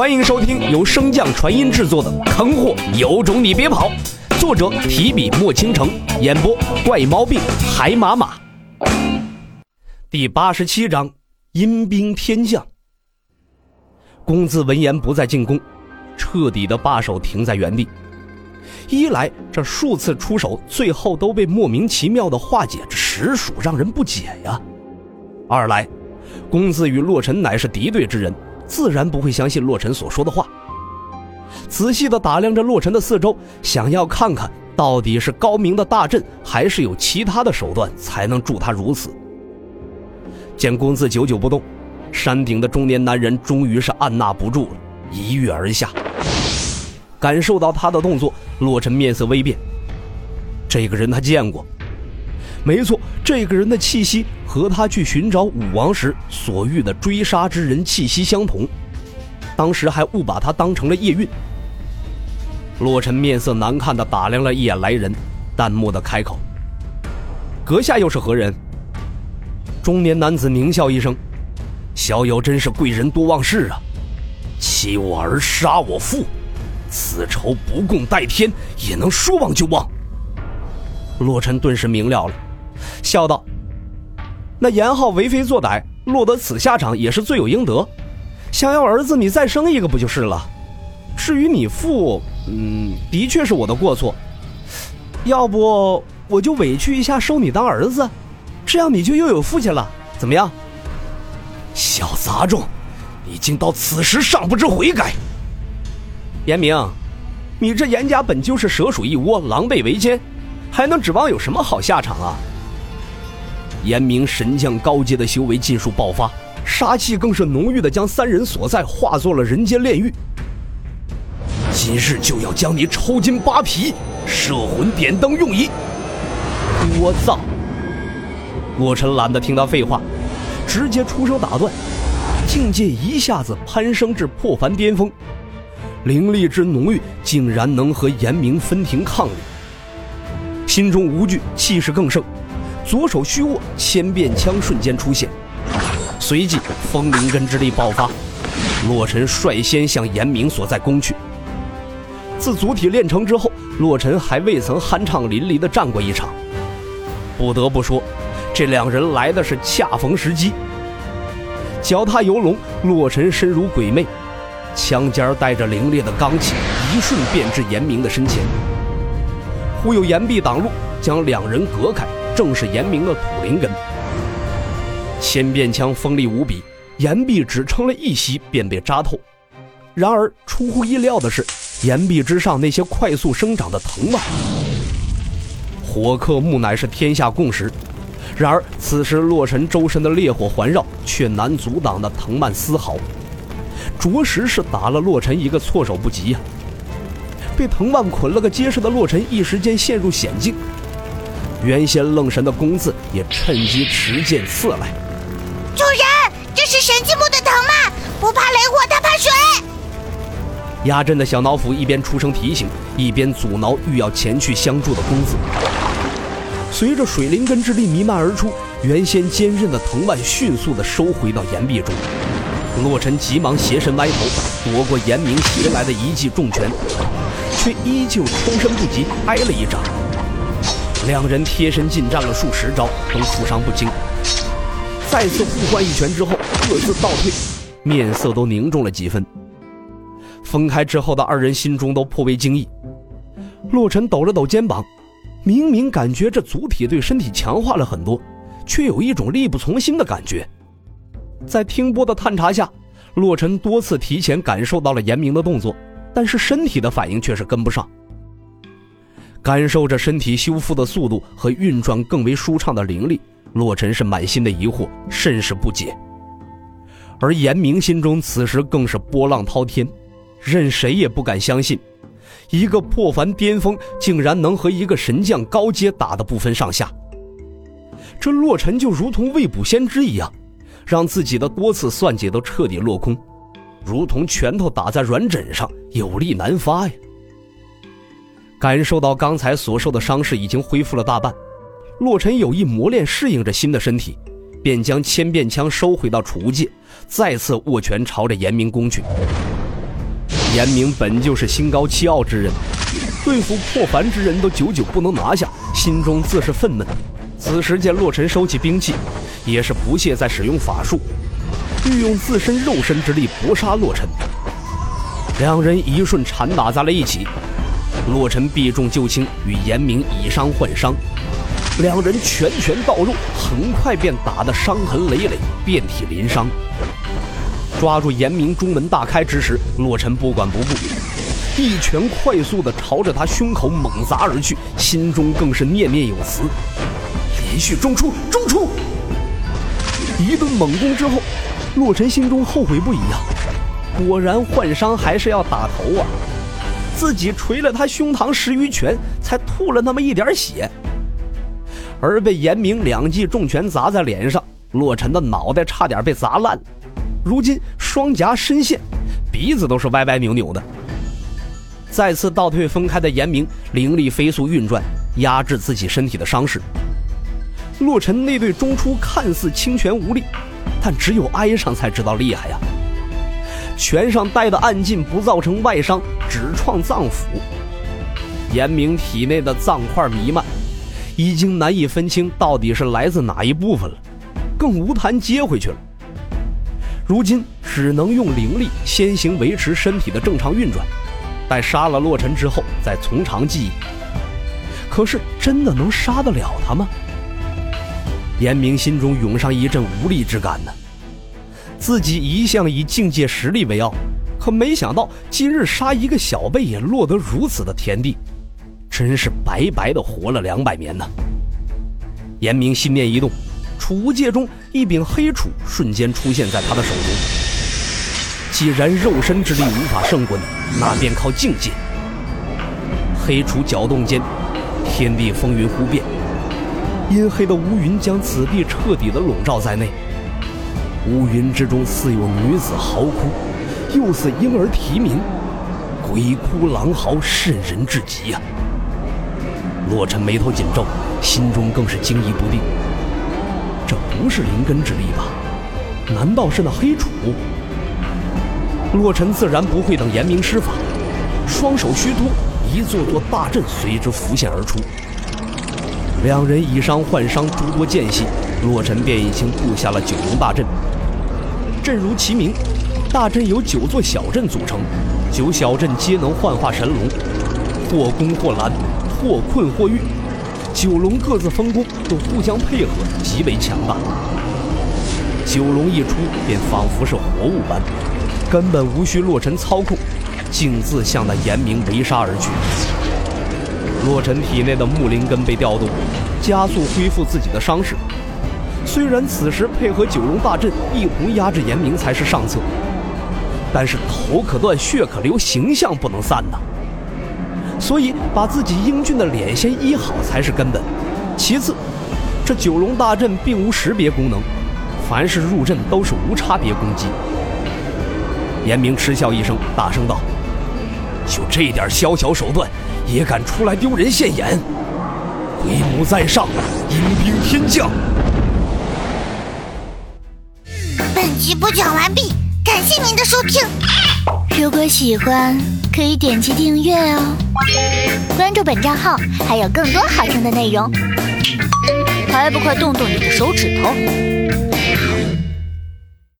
欢迎收听由升降传音制作的《坑货有种你别跑》，作者提笔墨倾城，演播怪毛病海马马。第八十七章：阴兵天降。公子闻言不再进攻，彻底的罢手停在原地。一来这数次出手，最后都被莫名其妙的化解，这实属让人不解呀。二来，公子与洛尘乃是敌对之人，自然不会相信洛尘所说的话。仔细的打量着洛尘的四周，想要看看到底是高明的大阵，还是有其他的手段才能助他如此。见公子久久不动，山顶的中年男人终于是按捺不住了，一跃而下。感受到他的动作，洛尘面色微变。这个人他见过，没错，这个人的气息和他去寻找武王时所遇的追杀之人气息相同，当时还误把他当成了叶韵。洛尘面色难看的打量了一眼来人，淡漠的开口：“阁下又是何人？”中年男子狞笑一声：“小友真是贵人多忘事啊，欺我儿，杀我父。”此仇不共戴天，也能说忘就忘。洛尘顿时明了了，笑道：“那严浩为非作歹，落得此下场也是罪有应得。想要儿子，你再生一个不就是了？至于你父，嗯，的确是我的过错。要不我就委屈一下，收你当儿子，这样你就又有父亲了。怎么样？”小杂种，你竟到此时尚不知悔改！严明，你这严家本就是蛇鼠一窝，狼狈为奸，还能指望有什么好下场啊？严明神将高阶的修为尽数爆发，杀气更是浓郁的将三人所在化作了人间炼狱。今日就要将你抽筋扒皮，摄魂点灯用矣！我操！洛尘懒得听他废话，直接出声打断，境界一下子攀升至破凡巅峰。灵力之浓郁，竟然能和严明分庭抗礼。心中无惧，气势更盛，左手虚握，千变枪瞬间出现，随即风灵根之力爆发，洛尘率先向严明所在攻去。自祖体炼成之后，洛尘还未曾酣畅淋漓地战过一场。不得不说，这两人来的是恰逢时机。脚踏游龙，洛尘身如鬼魅。枪尖带着凌冽的罡气，一瞬便至严明的身前。忽有岩壁挡路，将两人隔开，正是严明的土灵根。千变枪锋利无比，岩壁只撑了一息便被扎透。然而出乎意料的是，岩壁之上那些快速生长的藤蔓。火克木乃是天下共识，然而此时洛尘周身的烈火环绕，却难阻挡那藤蔓丝毫。着实是打了洛尘一个措手不及呀！被藤蔓捆了个结实的洛尘，一时间陷入险境。原先愣神的公子也趁机持剑刺来。主人，这是神迹木的藤蔓，不怕雷火，它怕水。压阵的小脑斧一边出声提醒，一边阻挠欲要前去相助的公子。随着水灵根之力弥漫而出，原先坚韧的藤蔓迅速的收回到岩壁中。洛尘急忙斜身歪头，躲过严明袭来的一记重拳，却依旧抽身不及，挨了一掌。两人贴身近战了数十招，都负伤不轻。再次互换一拳之后，各自倒退，面色都凝重了几分。分开之后的二人心中都颇为惊异。洛尘抖了抖肩膀，明明感觉这足体对身体强化了很多，却有一种力不从心的感觉。在听波的探查下，洛尘多次提前感受到了严明的动作，但是身体的反应却是跟不上。感受着身体修复的速度和运转更为舒畅的灵力，洛尘是满心的疑惑，甚是不解。而严明心中此时更是波浪滔天，任谁也不敢相信，一个破凡巅峰竟然能和一个神将高阶打得不分上下。这洛尘就如同未卜先知一样。让自己的多次算计都彻底落空，如同拳头打在软枕上，有力难发呀。感受到刚才所受的伤势已经恢复了大半，洛尘有意磨练适应着新的身体，便将千变枪收回到储物界，再次握拳朝着严明攻去。严明本就是心高气傲之人，对付破凡之人都久久不能拿下，心中自是愤懑。此时见洛尘收起兵器，也是不屑再使用法术，欲用自身肉身之力搏杀洛尘。两人一瞬缠打在了一起，洛尘避重就轻，与严明以伤换伤，两人拳拳到肉，很快便打得伤痕累累，遍体鳞伤。抓住严明中门大开之时，洛尘不管不顾，一拳快速的朝着他胸口猛砸而去，心中更是念念有词：连续中出，中出！一顿猛攻之后，洛尘心中后悔不已啊！果然换伤还是要打头啊！自己捶了他胸膛十余拳，才吐了那么一点血，而被严明两记重拳砸在脸上，洛尘的脑袋差点被砸烂。如今双颊深陷，鼻子都是歪歪扭扭的。再次倒退分开的严明，灵力飞速运转，压制自己身体的伤势。洛尘那对中出看似轻拳无力，但只有挨上才知道厉害呀。拳上带的暗劲不造成外伤，只创脏腑。严明体内的脏块弥漫，已经难以分清到底是来自哪一部分了，更无谈接回去了。如今只能用灵力先行维持身体的正常运转，待杀了洛尘之后再从长计议。可是真的能杀得了他吗？严明心中涌上一阵无力之感呢。自己一向以境界实力为傲，可没想到今日杀一个小辈也落得如此的田地，真是白白的活了两百年呢。严明心念一动。储物戒中一柄黑杵瞬间出现在他的手中。既然肉身之力无法胜过你，那便靠境界。黑杵搅动间，天地风云忽变，阴黑的乌云将此地彻底的笼罩在内。乌云之中似有女子嚎哭，又似婴儿啼鸣，鬼哭狼嚎，瘆人至极呀！洛尘眉头紧皱，心中更是惊疑不定。这不是灵根之力吧？难道是那黑楚？洛尘自然不会等严明施法，双手虚脱，一座座大阵随之浮现而出。两人以伤换伤，诸多间隙，洛尘便已经布下了九龙大阵。阵如其名，大阵由九座小阵组成，九小阵皆能幻化神龙，或攻或拦，或困或御。九龙各自分工，都互相配合，极为强大。九龙一出，便仿佛是活物般，根本无需洛尘操控，径自向那严明围杀而去。洛尘体内的木灵根被调动，加速恢复自己的伤势。虽然此时配合九龙大阵一同压制严明才是上策，但是头可断，血可流，形象不能散呐。所以，把自己英俊的脸先医好才是根本。其次，这九龙大阵并无识别功能，凡是入阵都是无差别攻击。严明嗤笑一声，大声道：“就这点宵小手段，也敢出来丢人现眼？鬼母在上，阴兵天降。”本集播讲完毕，感谢您的收听。如果喜欢，可以点击订阅哦，关注本账号还有更多好听的内容，还不快动动你的手指头！